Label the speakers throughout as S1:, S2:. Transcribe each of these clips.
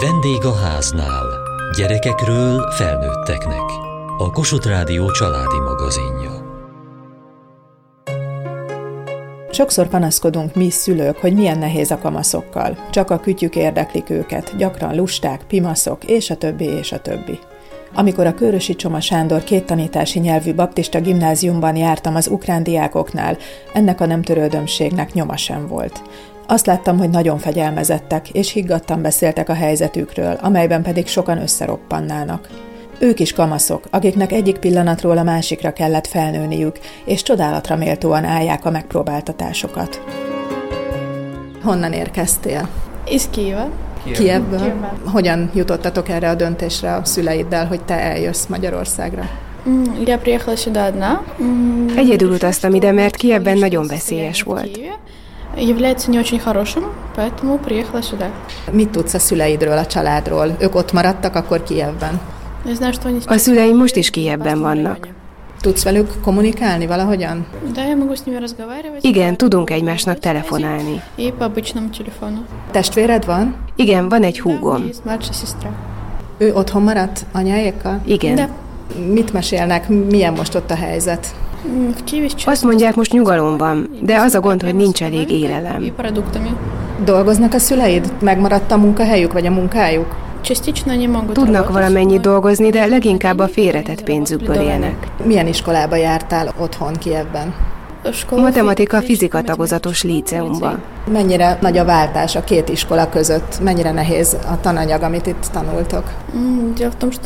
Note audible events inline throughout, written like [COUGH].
S1: Vendég a háznál. Gyerekekről felnőtteknek. A Kossuth Rádió családi magazinja.
S2: Sokszor panaszkodunk mi szülők, hogy milyen nehéz a kamaszokkal. Csak a kütyük érdeklik őket, gyakran lusták, pimaszok, és a többi, és a többi. Amikor a Körösi Csoma Sándor két tanítási nyelvű baptista gimnáziumban jártam az ukrán diákoknál, ennek a nem törődömségnek nyoma sem volt. Azt láttam, hogy nagyon fegyelmezettek, és higgadtan beszéltek a helyzetükről, amelyben pedig sokan összeroppannának. Ők is kamaszok, akiknek egyik pillanatról a másikra kellett felnőniük, és csodálatra méltóan állják a megpróbáltatásokat. Honnan érkeztél?
S3: Из Киева.
S2: Kievből. Hogyan jutottatok erre a döntésre a szüleiddel, hogy te eljössz Magyarországra?
S3: М, Я приехала сюда одна. М,
S4: Egyedül utaztam ide, mert Kievben nagyon veszélyes
S3: в
S4: volt.
S3: Киеве Является не очень хорошим, поэтому приехала сюда.
S2: Mit tudsz a szüleidről, a családról? Ők ott maradtak akkor Kievben?
S3: Я знаю, что они
S4: A
S3: сейчас
S4: szüleim most is
S3: в
S4: Kievben
S3: Красном
S4: vannak.
S3: районе.
S2: Tudsz velük kommunikálni valahogyan?
S3: Да, я могу с ними разговаривать.
S4: Igen, tudunk egymásnak telefonálni.
S3: И по обычному телефону.
S2: Testvéred van?
S4: Igen, van egy
S3: Да, у меня
S4: húgom.
S3: есть mладшая сестра.
S2: Ő otthon maradt anyáékkal?
S4: Igen.
S3: Да.
S2: Mit mesélnek? Milyen most ott a helyzet?
S4: Azt mondják, most nyugalomban, de az a gond, hogy nincs elég élelem.
S2: Dolgoznak a szüleid? Megmaradt a munkahelyük vagy a munkájuk?
S4: Tudnak valamennyit dolgozni, de leginkább a félretett pénzükből élnek.
S2: Milyen iskolába jártál otthon Kievben?
S4: matematika fizika tagozatos líceumba.
S2: Mennyire nagy a váltás a két iskola között? Mennyire nehéz a tananyag, amit itt tanultok?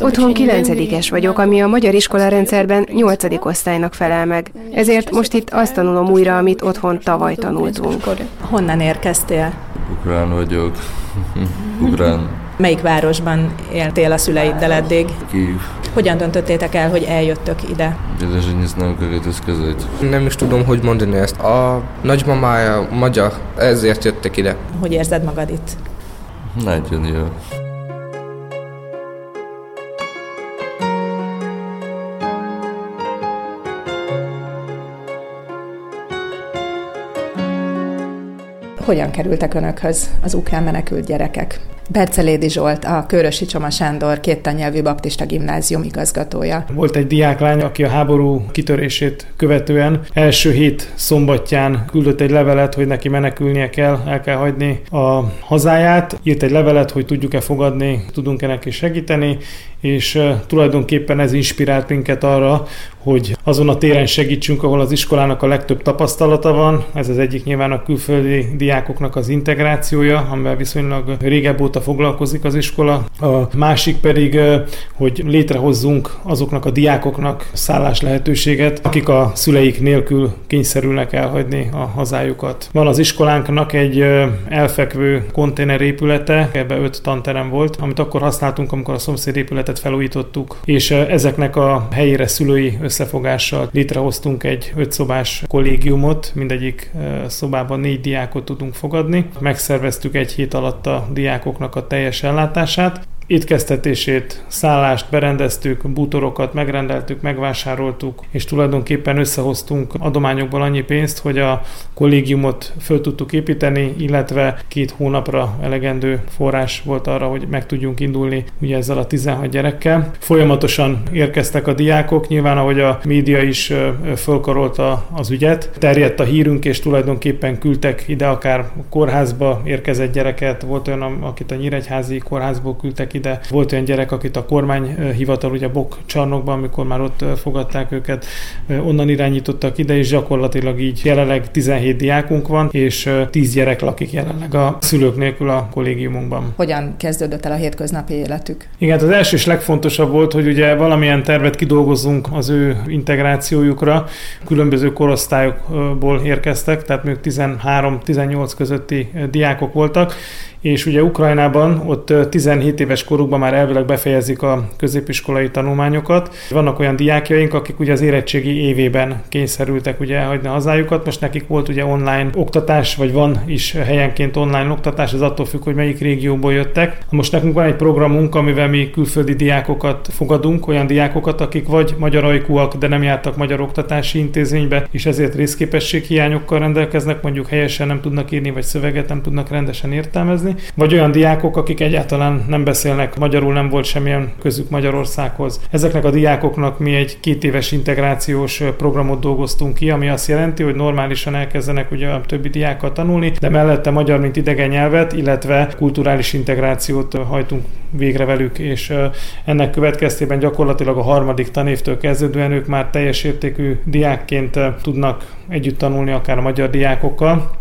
S4: Otthon kilencedikes vagyok, ami a magyar iskola rendszerben nyolcadik osztálynak felel meg. Ezért most itt azt tanulom újra, amit otthon tavaly tanultunk.
S2: Honnan érkeztél?
S5: Ukrán vagyok. [LAUGHS] Ukrán
S2: Melyik városban éltél a szüleiddel eddig?
S5: Киев.
S2: Hogyan döntöttétek el, hogy eljöttök ide?
S5: Я даже не знаю, как это сказать.
S6: Nem is tudom, hogy mondani ezt. A nagymamája magyar, ezért jöttek ide.
S2: Hogy érzed magad itt?
S5: Nagyon jó.
S2: Hogyan kerültek önökhöz az ukrán menekült gyerekek? Bercelédi Zsolt, a Körösi Csoma Sándor kéttanyelvű baptista gimnázium igazgatója.
S7: Volt egy diáklány, aki a háború kitörését követően első hét szombatján küldött egy levelet, hogy neki menekülnie kell, el kell hagyni a hazáját. Írt egy levelet, hogy tudjuk-e fogadni, tudunk-e neki segíteni, és tulajdonképpen ez inspirált minket arra, hogy azon a téren segítsünk, ahol az iskolának a legtöbb tapasztalata van. Ez az egyik nyilván a külföldi diákoknak az integrációja, amivel viszonylag régebb óta foglalkozik az iskola. A másik pedig, hogy létrehozzunk azoknak a diákoknak szállás lehetőséget, akik a szüleik nélkül kényszerülnek elhagyni a hazájukat. Van az iskolánknak egy elfekvő konténerépülete, ebbe öt tanterem volt, amit akkor használtunk, amikor a szomszéd épületet felújítottuk, és ezeknek a helyére szülői összefogással létrehoztunk egy ötszobás kollégiumot, mindegyik szobában négy diákot tudunk fogadni. Megszerveztük egy hét alatt a diákoknak a teljes ellátását, étkeztetését, szállást berendeztük, bútorokat megrendeltük, megvásároltuk, és tulajdonképpen összehoztunk adományokból annyi pénzt, hogy a kollégiumot föl tudtuk építeni, illetve két hónapra elegendő forrás volt arra, hogy meg tudjunk indulni ugye ezzel a 16 gyerekkel. Folyamatosan érkeztek a diákok, nyilván ahogy a média is fölkarolta az ügyet, terjedt a hírünk, és tulajdonképpen küldtek ide akár kórházba érkezett gyereket, volt olyan, akit a Nyíregyházi kórházból küldtek ide, volt olyan gyerek, akit a kormányhivatal, ugye Bok csarnokban, amikor már ott fogadták őket, onnan irányítottak ide, és gyakorlatilag így jelenleg 17 diákunk van, és ö, 10 gyerek lakik jelenleg a szülők nélkül a kollégiumunkban.
S2: Hogyan kezdődött el a hétköznapi életük?
S7: Igen, hát az első és legfontosabb volt, hogy ugye valamilyen tervet kidolgozzunk az ő integrációjukra. Különböző korosztályokból érkeztek, tehát még 13-18 közötti diákok voltak, és ugye Ukrajnában ott 17 éves korukban már elvileg befejezik a középiskolai tanulmányokat. Vannak olyan diákjaink, akik ugye az érettségi évében kényszerültek ugye elhagyni a hazájukat, most nekik volt ugye online oktatás, vagy van is helyenként online oktatás, ez attól függ, hogy melyik régióból jöttek. Most nekünk van egy programunk, amivel mi külföldi diákokat fogadunk, olyan diákokat, akik vagy magyar ajkúak, de nem jártak magyar oktatási intézménybe, és ezért részképesség hiányokkal rendelkeznek, mondjuk helyesen nem tudnak írni, vagy szöveget nem tudnak rendesen értelmezni iskoláztatni, vagy olyan diákok, akik egyáltalán nem beszélnek magyarul, nem volt semmilyen közük Magyarországhoz. Ezeknek a diákoknak mi egy két éves integrációs programot dolgoztunk ki, ami azt jelenti, hogy normálisan elkezdenek ugye a többi diákkal tanulni, de mellette magyar, mint idegen nyelvet, illetve kulturális integrációt hajtunk végre velük, és ennek következtében gyakorlatilag a harmadik tanévtől kezdődően ők már teljes értékű diákként tudnak együtt tanulni akár a magyar diákokkal,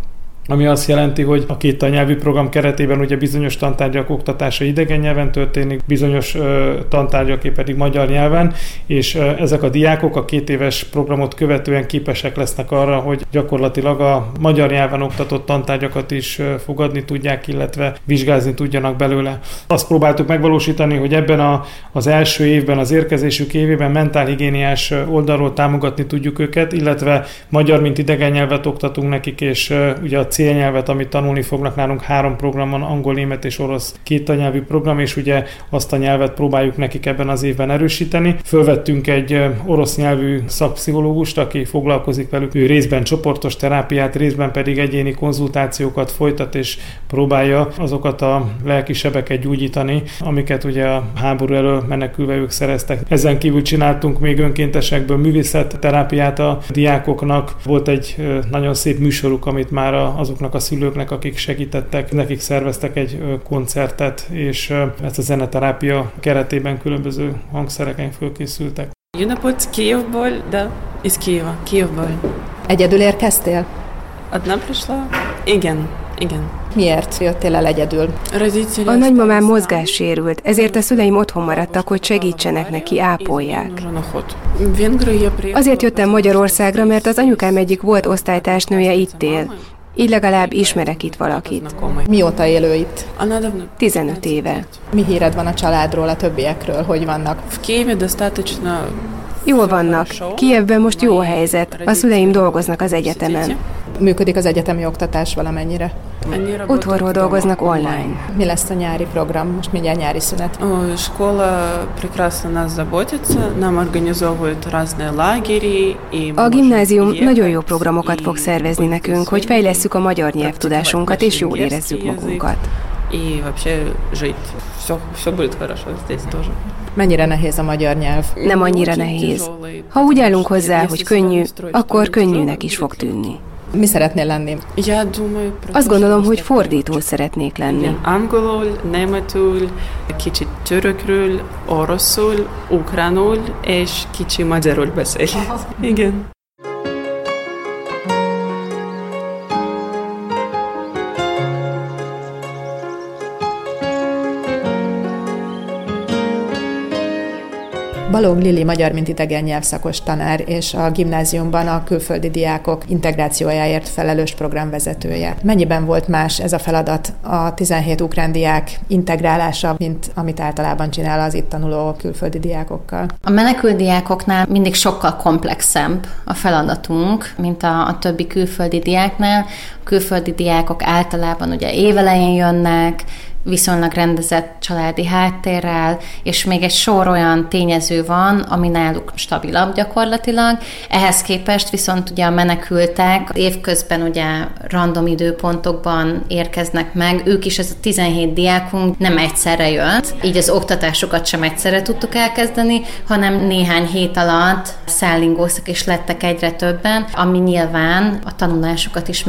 S7: ami azt jelenti, hogy a két nyelvi program keretében ugye bizonyos tantárgyak oktatása idegen nyelven történik, bizonyos ö, tantárgyaké pedig magyar nyelven, és ö, ezek a diákok a két éves programot követően képesek lesznek arra, hogy gyakorlatilag a magyar nyelven oktatott tantárgyakat is ö, fogadni tudják, illetve vizsgázni tudjanak belőle. Azt próbáltuk megvalósítani, hogy ebben a, az első évben, az érkezésük évében mentálhigiéniás oldalról támogatni tudjuk őket, illetve magyar, mint idegen nyelvet oktatunk nekik, és ö, ugye a célnyelvet, amit tanulni fognak nálunk három programon, angol, német és orosz két nyelvű program, és ugye azt a nyelvet próbáljuk nekik ebben az évben erősíteni. Fölvettünk egy orosz nyelvű szakpszichológust, aki foglalkozik velük, ő részben csoportos terápiát, részben pedig egyéni konzultációkat folytat, és próbálja azokat a lelki sebeket gyógyítani, amiket ugye a háború elől menekülve ők szereztek. Ezen kívül csináltunk még önkéntesekből művészet terápiát a diákoknak. Volt egy nagyon szép műsoruk, amit már az azoknak a szülőknek, akik segítettek, nekik szerveztek egy koncertet, és ezt a zeneterápia keretében különböző hangszereken fölkészültek.
S8: Юнапот Киевból, de из Киева, Киевból.
S2: Egyedül érkeztél?
S8: Одна пришла? Igen, igen.
S2: Miért jöttél el egyedül?
S4: A nagymamám mozgássérült, ezért a szüleim otthon maradtak, hogy segítsenek neki, ápolják. Azért jöttem Magyarországra, mert az anyukám egyik volt osztálytársnője itt él. Így legalább ismerek itt valakit.
S2: Mióta élő itt?
S4: 15 éve.
S2: Mi híred van a családról, a többiekről? Hogy vannak?
S4: Jól vannak. Kievben most jó a helyzet. A szüleim dolgoznak az egyetemen.
S2: Működik az egyetemi oktatás valamennyire?
S4: Otthonról dolgoznak online.
S2: Mi lesz a nyári program? Most mindjárt nyári szünet.
S8: Школа прекрасно нас заботится, нам организовывают разные лагери.
S4: A gimnázium nagyon jó programokat fog szervezni nekünk, hogy fejlesszük a magyar nyelvtudásunkat és jól érezzük magunkat.
S8: И вообще жить. Все, все будет хорошо здесь тоже.
S2: Mennyire nehéz a magyar nyelv?
S4: Nem annyira nehéz. Ha úgy állunk hozzá, hogy könnyű, akkor könnyűnek is fog tűnni.
S2: Mi szeretnél lenni?
S4: Azt gondolom, hogy fordító szeretnék lenni.
S8: Angolul, németül, kicsit törökről, oroszul, ukránul, és kicsi magyarul beszél. Igen.
S2: Balog Lili magyar, mint idegen nyelvszakos tanár, és a gimnáziumban a külföldi diákok integrációjáért felelős programvezetője. Mennyiben volt más ez a feladat a 17 ukrán diák integrálása, mint amit általában csinál az itt tanuló külföldi diákokkal?
S9: A menekült diákoknál mindig sokkal komplexebb a feladatunk, mint a, a többi külföldi diáknál. Külföldi diákok általában ugye évelején jönnek, viszonylag rendezett családi háttérrel, és még egy sor olyan tényező van, ami náluk stabilabb gyakorlatilag. Ehhez képest viszont ugye a menekültek évközben ugye random időpontokban érkeznek meg, ők is ez a 17 diákunk nem egyszerre jött, így az oktatásokat sem egyszerre tudtuk elkezdeni, hanem néhány hét alatt szállingóztak és lettek egyre többen, ami nyilván a tanulásukat is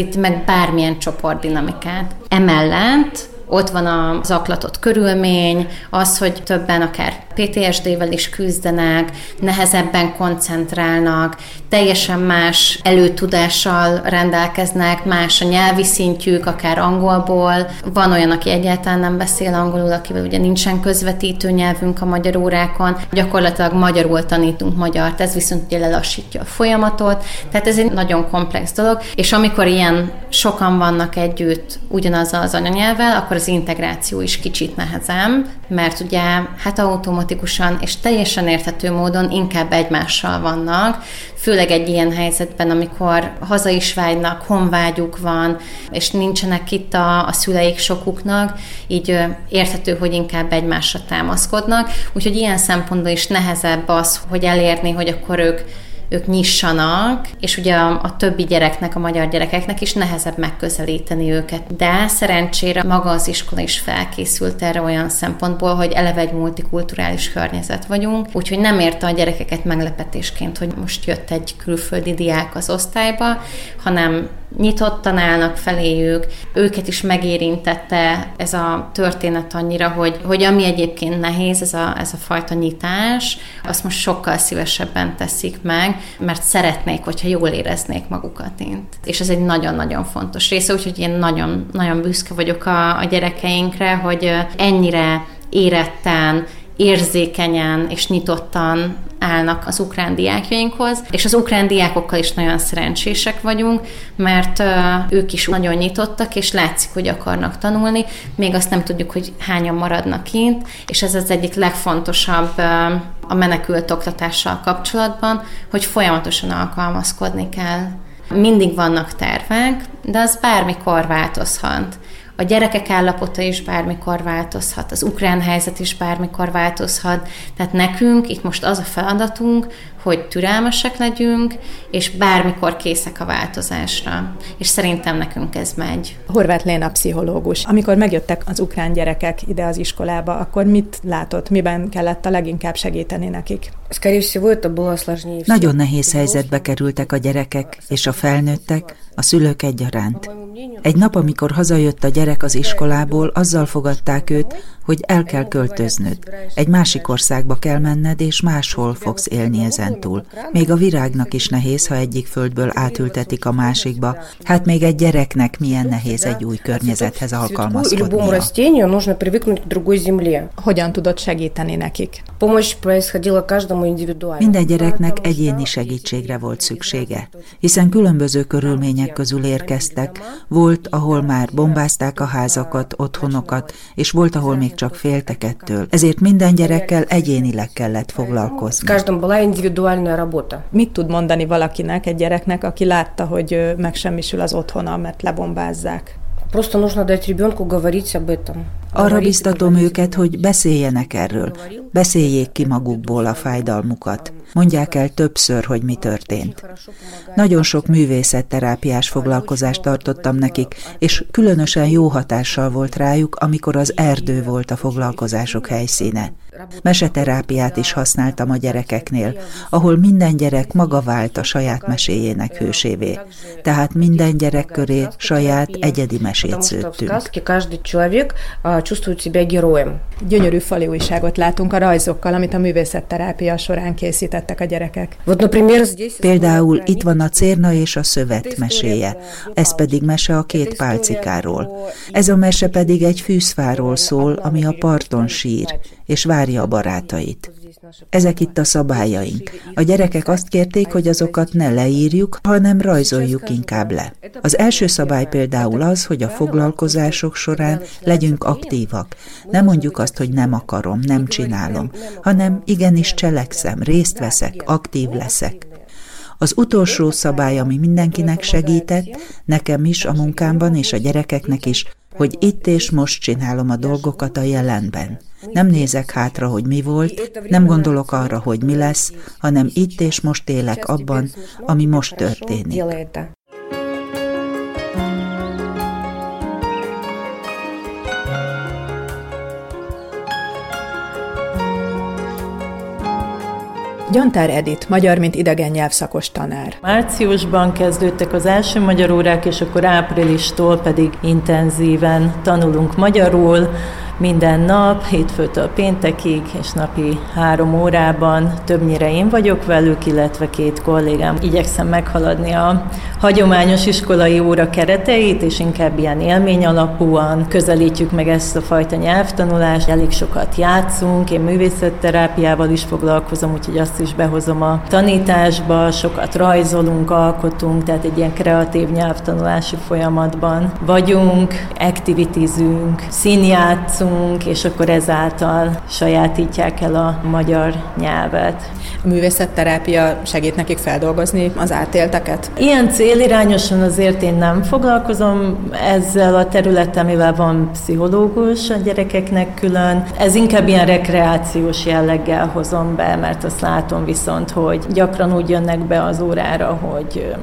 S9: megnehezíti, meg bármilyen csoportdinamikát. Emellett ott van a zaklatott körülmény, az, hogy többen akár PTSD-vel is küzdenek, nehezebben koncentrálnak, teljesen más előtudással rendelkeznek, más a nyelvi szintjük, akár angolból. Van olyan, aki egyáltalán nem beszél angolul, akivel ugye nincsen közvetítő nyelvünk a magyar órákon. Gyakorlatilag magyarul tanítunk magyart, ez viszont ugye lelassítja a folyamatot. Tehát ez egy nagyon komplex dolog, és amikor ilyen sokan vannak együtt ugyanaz az anyanyelvvel, akkor az integráció is kicsit nehezem, mert ugye hát automatikusan és teljesen érthető módon inkább egymással vannak, főleg egy ilyen helyzetben, amikor haza is vágynak, honvágyuk van, és nincsenek itt a, a szüleik sokuknak, így érthető, hogy inkább egymásra támaszkodnak, úgyhogy ilyen szempontból is nehezebb az, hogy elérni, hogy akkor ők ők nyissanak, és ugye a, a többi gyereknek, a magyar gyerekeknek is nehezebb megközelíteni őket. De szerencsére maga az iskola is felkészült erre olyan szempontból, hogy eleve egy multikulturális környezet vagyunk, úgyhogy nem érte a gyerekeket meglepetésként, hogy most jött egy külföldi diák az osztályba, hanem nyitottan állnak feléjük, őket is megérintette ez a történet annyira, hogy, hogy ami egyébként nehéz, ez a, ez a fajta nyitás, azt most sokkal szívesebben teszik meg, mert szeretnék, hogyha jól éreznék magukat int. És ez egy nagyon-nagyon fontos része, úgyhogy én nagyon, nagyon büszke vagyok a, a gyerekeinkre, hogy ennyire éretten, érzékenyen és nyitottan állnak az ukrán diákjainkhoz, és az ukrán diákokkal is nagyon szerencsések vagyunk, mert ők is nagyon nyitottak, és látszik, hogy akarnak tanulni, még azt nem tudjuk, hogy hányan maradnak kint, és ez az egyik legfontosabb a menekült oktatással kapcsolatban, hogy folyamatosan alkalmazkodni kell. Mindig vannak tervek, de az bármikor változhat. A gyerekek állapota is bármikor változhat, az ukrán helyzet is bármikor változhat. Tehát nekünk itt most az a feladatunk, hogy türelmesek legyünk, és bármikor készek a változásra. És szerintem nekünk ez megy.
S2: Horváth Léna pszichológus. Amikor megjöttek az ukrán gyerekek ide az iskolába, akkor mit látott, miben kellett a leginkább segíteni nekik?
S10: Nagyon nehéz helyzetbe kerültek a gyerekek és a felnőttek, a szülők egyaránt. Egy nap, amikor hazajött a gyerek az iskolából, azzal fogadták őt, hogy el kell költöznöd. Egy másik országba kell menned, és máshol fogsz élni ezentúl. Még a virágnak is nehéz, ha egyik földből átültetik a másikba. Hát még egy gyereknek milyen nehéz egy új környezethez alkalmazkodnia.
S2: Hogyan tudott segíteni nekik?
S10: Minden gyereknek egyéni segítségre volt szüksége, hiszen különböző körülmények közül érkeztek. Volt, ahol már bombázták a házakat, otthonokat, és volt, ahol még csak féltek ettől. Ezért minden gyerekkel egyénileg kellett foglalkozni.
S2: Mit tud mondani valakinek, egy gyereknek, aki látta, hogy megsemmisül az otthona, mert lebombázzák?
S10: Просто нужно дать ребенку говорить об этом. Arra biztatom őket, hogy beszéljenek erről. Beszéljék ki magukból a fájdalmukat. Mondják el többször, hogy mi történt. Nagyon sok művészetterápiás foglalkozást tartottam nekik, és különösen jó hatással volt rájuk, amikor az erdő volt a foglalkozások helyszíne. Meseterápiát is használtam a gyerekeknél, ahol minden gyerek maga vált a saját meséjének hősévé. Tehát minden gyerek köré saját egyedi mesét szőttünk.
S2: Gyönyörű fali újságot látunk a rajzokkal, amit a művészetterápia során készítettek a gyerekek.
S10: Például itt van a Cérna és a Szövet meséje, ez pedig mese a két pálcikáról. Ez a mese pedig egy fűszfáról szól, ami a parton sír, és várja a barátait. Ezek itt a szabályaink. A gyerekek azt kérték, hogy azokat ne leírjuk, hanem rajzoljuk inkább le. Az első szabály például az, hogy a foglalkozások során legyünk aktívak. Nem mondjuk azt, hogy nem akarom, nem csinálom, hanem igenis cselekszem, részt veszek, aktív leszek. Az utolsó szabály, ami mindenkinek segített, nekem is a munkámban és a gyerekeknek is, hogy itt és most csinálom a dolgokat a jelenben. Nem nézek hátra, hogy mi volt, nem gondolok arra, hogy mi lesz, hanem itt és most élek abban, ami most történik.
S2: Gyantár Edit, magyar, mint idegen nyelvszakos tanár.
S11: Márciusban kezdődtek az első magyar órák, és akkor áprilistól pedig intenzíven tanulunk magyarul, minden nap, hétfőtől péntekig, és napi három órában többnyire én vagyok velük, illetve két kollégám. Igyekszem meghaladni a hagyományos iskolai óra kereteit, és inkább ilyen élmény alapúan közelítjük meg ezt a fajta nyelvtanulást. Elég sokat játszunk, én művészetterápiával is foglalkozom, úgyhogy azt is behozom a tanításba, sokat rajzolunk, alkotunk, tehát egy ilyen kreatív nyelvtanulási folyamatban vagyunk, aktivitizünk, színjátszunk, dolgozunk, és akkor ezáltal sajátítják el a magyar nyelvet.
S2: A művészetterápia segít nekik feldolgozni az átélteket?
S11: Ilyen célirányosan azért én nem foglalkozom ezzel a területtel, mivel van pszichológus a gyerekeknek külön. Ez inkább ilyen rekreációs jelleggel hozom be, mert azt látom viszont, hogy gyakran úgy jönnek be az órára, hogy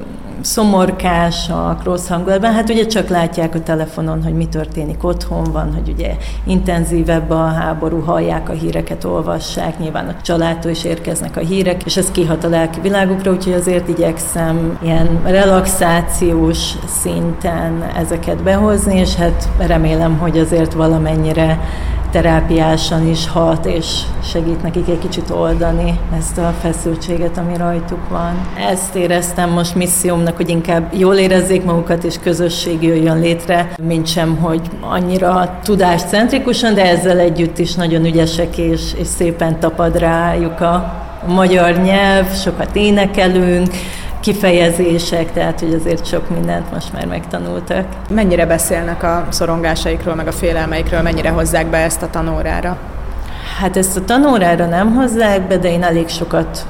S11: szomorkásak, rossz hangulatban. Hát ugye csak látják a telefonon, hogy mi történik otthon van, hogy ugye intenzívebb a háború, hallják a híreket, olvassák, nyilván a családtól is érkeznek a hírek, és ez kihat a lelki világukra, úgyhogy azért igyekszem ilyen relaxációs szinten ezeket behozni, és hát remélem, hogy azért valamennyire terápiásan is hat, és segít nekik egy kicsit oldani ezt a feszültséget, ami rajtuk van. Ezt éreztem most missziómnak, hogy inkább jól érezzék magukat, és közösség jöjjön létre, mint sem, hogy annyira tudáscentrikusan, de ezzel együtt is nagyon ügyesek, és, és szépen tapad rájuk a magyar nyelv, sokat énekelünk, kifejezések, tehát hogy azért sok mindent most már megtanultak.
S2: Mennyire beszélnek a szorongásaikról, meg a félelmeikről, mennyire hozzák be ezt a tanórára?
S11: Hát ezt a tanórára nem hozzák be, de én elég sokat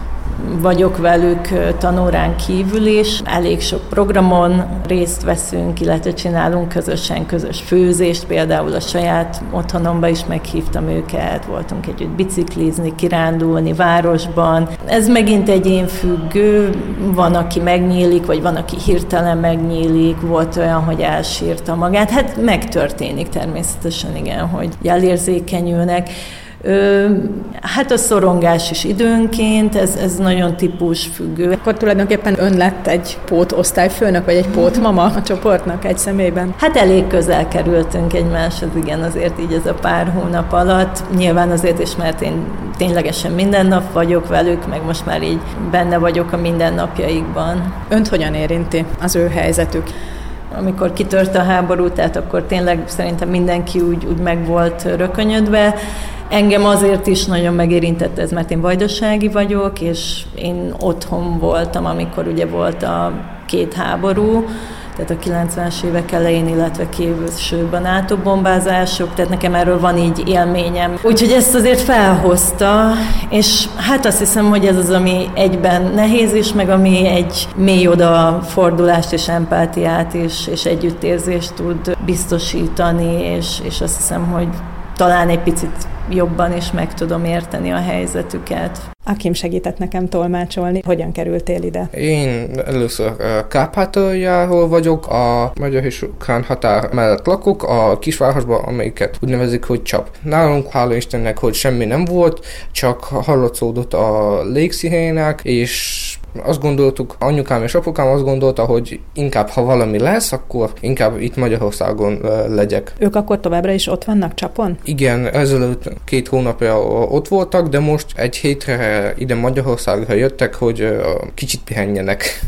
S11: vagyok velük tanórán kívül is. Elég sok programon részt veszünk, illetve csinálunk közösen közös főzést, például a saját otthonomba is meghívtam őket, voltunk együtt biciklizni, kirándulni városban. Ez megint egyén függő, van, aki megnyílik, vagy van, aki hirtelen megnyílik, volt olyan, hogy elsírta magát. Hát megtörténik természetesen, igen, hogy elérzékenyülnek. Hát a szorongás is időnként, ez, ez nagyon típus függő.
S2: Akkor tulajdonképpen ön lett egy pótosztályfőnök, vagy egy pótmama a csoportnak egy személyben?
S11: Hát elég közel kerültünk egymáshoz, igen, azért így ez a pár hónap alatt. Nyilván azért is, mert én ténylegesen minden nap vagyok velük, meg most már így benne vagyok a mindennapjaikban.
S2: Önt hogyan érinti az ő helyzetük?
S11: Amikor kitört a háború, tehát akkor tényleg szerintem mindenki úgy, úgy meg volt rökönyödve. Engem azért is nagyon megérintett ez, mert én vajdasági vagyok, és én otthon voltam, amikor ugye volt a két háború, tehát a 90-es évek elején, illetve később a NATO bombázások, tehát nekem erről van így élményem. Úgyhogy ezt azért felhozta, és hát azt hiszem, hogy ez az, ami egyben nehéz is, meg ami egy mély odafordulást és empátiát is, és együttérzést tud biztosítani, és, és azt hiszem, hogy talán egy picit jobban is meg tudom érteni a helyzetüket.
S2: Akim segített nekem tolmácsolni. Hogyan kerültél ide?
S6: Én először Kárpátaljáról vagyok, a magyar és ukrán határ mellett lakok, a kisvárosban, amelyiket úgy nevezik, hogy Csap. Nálunk, hála Istennek, hogy semmi nem volt, csak hallatszódott a légszirének, és azt gondoltuk, anyukám és apukám azt gondolta, hogy inkább ha valami lesz, akkor inkább itt Magyarországon legyek.
S2: Ők akkor továbbra is ott vannak Csapon?
S6: Igen, ezelőtt két hónapja ott voltak, de most egy hétre ide Magyarországra jöttek, hogy kicsit pihenjenek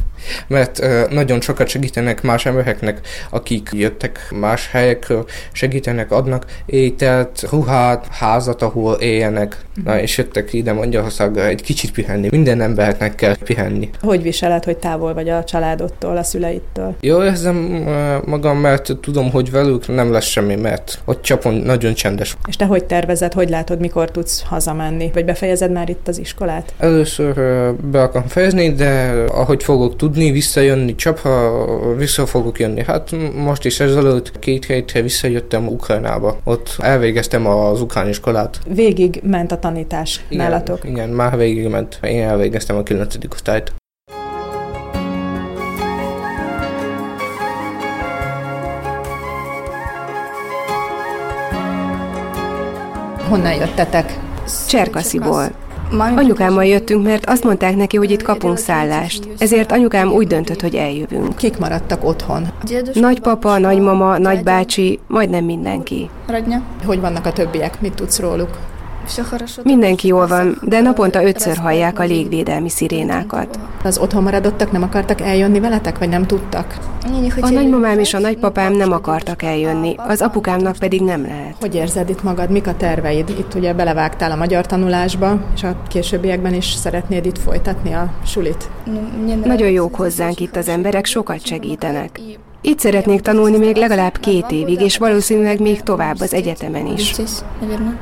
S6: mert nagyon sokat segítenek más embereknek, akik jöttek más helyekről, segítenek, adnak ételt, ruhát, házat, ahol éljenek, na, és jöttek ide Magyarországra egy kicsit pihenni. Minden embernek kell pihenni.
S2: Hogy viseled, hogy távol vagy a családodtól, a szüleittől?
S6: Jó érzem magam, mert tudom, hogy velük nem lesz semmi, mert ott csapon nagyon csendes.
S2: És te hogy tervezed, hogy látod, mikor tudsz hazamenni? Vagy befejezed már itt az iskolát?
S6: Először be akarom fejezni, de ahogy fogok tudni, tudni visszajönni Csapra, vissza fogok jönni. Hát most is ezelőtt két hétre visszajöttem Ukrajnába. Ott elvégeztem az ukrán iskolát.
S2: Végig ment a tanítás
S6: igen,
S2: nálatok?
S6: Igen, már végig ment. Én elvégeztem a 9. osztályt.
S2: Honnan jöttetek?
S4: Cserkasziból. Anyukámmal jöttünk, mert azt mondták neki, hogy itt kapunk szállást. Ezért anyukám úgy döntött, hogy eljövünk.
S2: Kik maradtak otthon?
S4: Nagypapa, nagymama, nagybácsi, majdnem mindenki.
S2: Hogy vannak a többiek? Mit tudsz róluk?
S4: Mindenki jól van, de naponta ötször hallják a légvédelmi szirénákat.
S2: Az otthon maradottak nem akartak eljönni veletek, vagy nem tudtak?
S4: A nagymamám és a nagypapám nem akartak eljönni, az apukámnak pedig nem lehet.
S2: Hogy érzed itt magad? Mik a terveid? Itt ugye belevágtál a magyar tanulásba, és a későbbiekben is szeretnéd itt folytatni a sulit?
S4: Nagyon jók hozzánk itt az emberek, sokat segítenek. Itt szeretnék tanulni még legalább két évig, és valószínűleg még tovább az egyetemen is.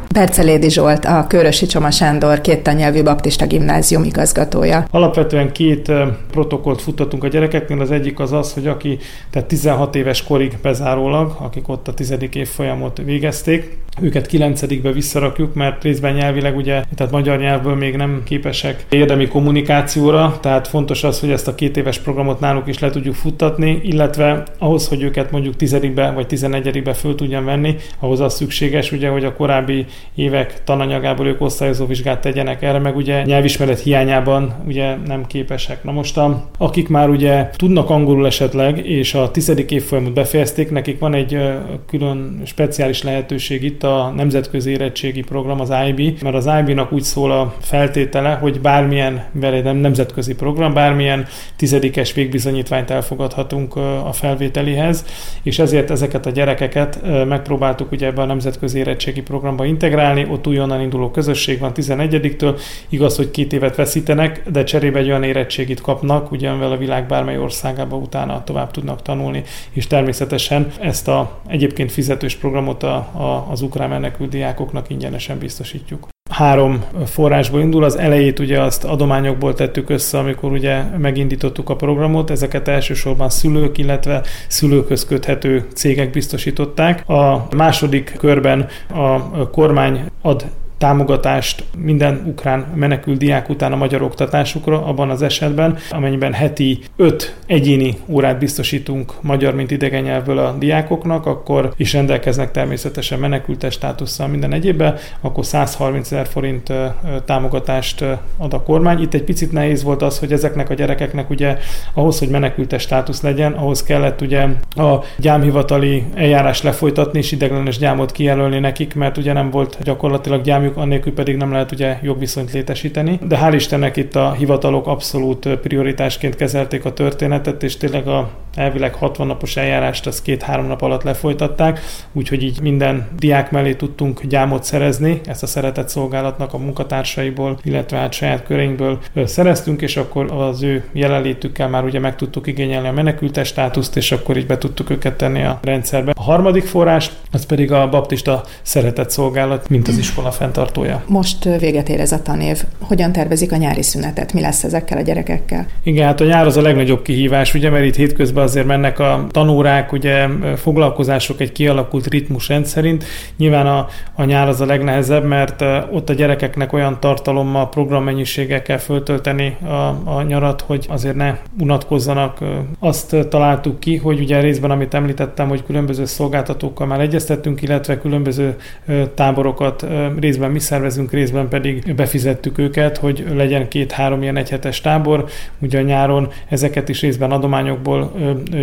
S2: Percelédi Zsolt, a Körösi Csoma Sándor két nyelvű baptista gimnázium igazgatója.
S7: Alapvetően két protokollt futtatunk a gyerekeknél. Az egyik az az, hogy aki tehát 16 éves korig bezárólag, akik ott a tizedik év folyamot végezték, őket kilencedikbe visszarakjuk, mert részben nyelvileg ugye, tehát magyar nyelvből még nem képesek érdemi kommunikációra, tehát fontos az, hogy ezt a két éves programot náluk is le tudjuk futtatni, illetve ahhoz, hogy őket mondjuk tizedikbe vagy tizenegyedikbe föl tudjam venni, ahhoz az szükséges, ugye, hogy a korábbi évek tananyagából ők osztályozó vizsgát tegyenek erre, meg ugye nyelvismeret hiányában ugye nem képesek. Na most akik már ugye tudnak angolul esetleg, és a tizedik évfolyamot befejezték, nekik van egy külön speciális lehetőség itt a nemzetközi érettségi program, az IB, mert az IB-nak úgy szól a feltétele, hogy bármilyen, nem nemzetközi program, bármilyen tizedikes végbizonyítványt elfogadhatunk a felvételihez, és ezért ezeket a gyerekeket megpróbáltuk ugye ebbe a nemzetközi érettségi programba integrálni, ott újonnan induló közösség van 11-től, igaz, hogy két évet veszítenek, de cserébe egy olyan érettségit kapnak, ugye amivel a világ bármely országába utána tovább tudnak tanulni, és természetesen ezt a egyébként fizetős programot a, a, az ukrán menekült diákoknak ingyenesen biztosítjuk három forrásból indul. Az elejét ugye azt adományokból tettük össze, amikor ugye megindítottuk a programot. Ezeket elsősorban szülők, illetve szülőkhöz köthető cégek biztosították. A második körben a kormány ad támogatást minden ukrán menekült diák után a magyar oktatásukra, abban az esetben, amennyiben heti 5 egyéni órát biztosítunk magyar, mint idegen nyelvből a diákoknak, akkor is rendelkeznek természetesen menekültes státusszal minden egyébben, akkor 130 ezer forint támogatást ad a kormány. Itt egy picit nehéz volt az, hogy ezeknek a gyerekeknek ugye ahhoz, hogy menekültes státusz legyen, ahhoz kellett ugye a gyámhivatali eljárás lefolytatni és ideglenes gyámot kijelölni nekik, mert ugye nem volt gyakorlatilag gyám kormányuk, annélkül pedig nem lehet ugye jogviszonyt létesíteni. De hál' Istennek itt a hivatalok abszolút prioritásként kezelték a történetet, és tényleg a elvileg 60 napos eljárást az két-három nap alatt lefolytatták, úgyhogy így minden diák mellé tudtunk gyámot szerezni, ezt a szeretett szolgálatnak a munkatársaiból, illetve hát saját köreinkből szereztünk, és akkor az ő jelenlétükkel már ugye meg tudtuk igényelni a menekültes státuszt, és akkor így be tudtuk őket tenni a rendszerbe. A harmadik forrás, az pedig a baptista szeretett szolgálat, mint az iskola fenntartója.
S2: Most véget ér ez a tanév. Hogyan tervezik a nyári szünetet? Mi lesz ezekkel a gyerekekkel?
S7: Igen, hát a nyár az a legnagyobb kihívás, ugye, mert itt hétközben azért mennek a tanórák, ugye foglalkozások egy kialakult ritmus rendszerint. Nyilván a, a nyár az a legnehezebb, mert ott a gyerekeknek olyan tartalommal, programmennyiséggel kell föltölteni a, a nyarat, hogy azért ne unatkozzanak. Azt találtuk ki, hogy ugye részben, amit említettem, hogy különböző szolgáltatókkal már egyeztettünk, illetve különböző táborokat részben mi szervezünk, részben pedig befizettük őket, hogy legyen két-három ilyen egyhetes tábor. Ugye a nyáron ezeket is részben adományokból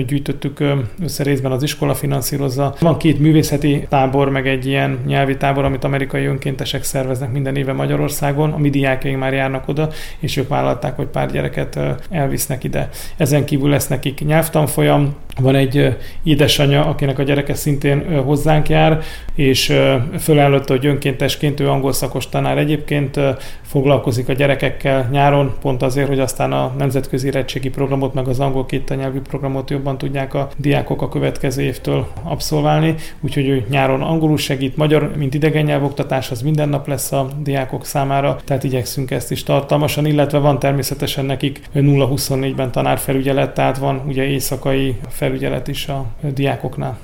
S7: gyűjtöttük össze, részben az iskola finanszírozza. Van két művészeti tábor, meg egy ilyen nyelvi tábor, amit amerikai önkéntesek szerveznek minden éve Magyarországon. A mi diákjaink már járnak oda, és ők vállalták, hogy pár gyereket elvisznek ide. Ezen kívül lesz nekik nyelvtanfolyam, van egy édesanyja, akinek a gyereke szintén hozzánk jár, és fölállott, hogy önkéntesként ő angol szakos tanár egyébként foglalkozik a gyerekekkel nyáron, pont azért, hogy aztán a nemzetközi érettségi programot, meg az angol két nyelvű programot jobban tudják a diákok a következő évtől abszolválni, úgyhogy ő nyáron angolul segít, magyar, mint idegen nyelvoktatás, az minden nap lesz a diákok számára, tehát igyekszünk ezt is tartalmasan, illetve van természetesen nekik 0-24-ben tanárfelügyelet, tehát van ugye éjszakai felügyelet is a diákoknál.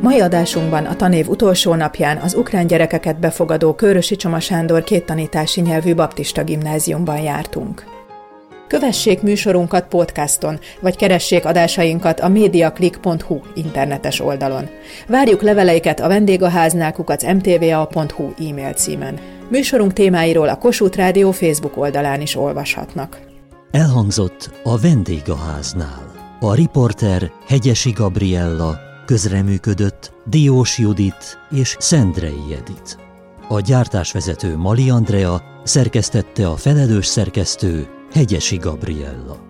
S2: Mai adásunkban a tanév utolsó napján az ukrán gyerekeket befogadó Körösi Csoma Sándor két tanítási nyelvű baptista gimnáziumban jártunk. Kövessék műsorunkat podcaston, vagy keressék adásainkat a mediaclick.hu internetes oldalon. Várjuk leveleiket a vendégháznál mtva.hu e-mail címen. Műsorunk témáiról a Kossuth Rádió Facebook oldalán is olvashatnak.
S1: Elhangzott a vendégháznál. A riporter Hegyesi Gabriella, közreműködött Diós Judit és Szendrei Edit. A gyártásvezető Mali Andrea szerkesztette a felelős szerkesztő Hegyesi Gabriella.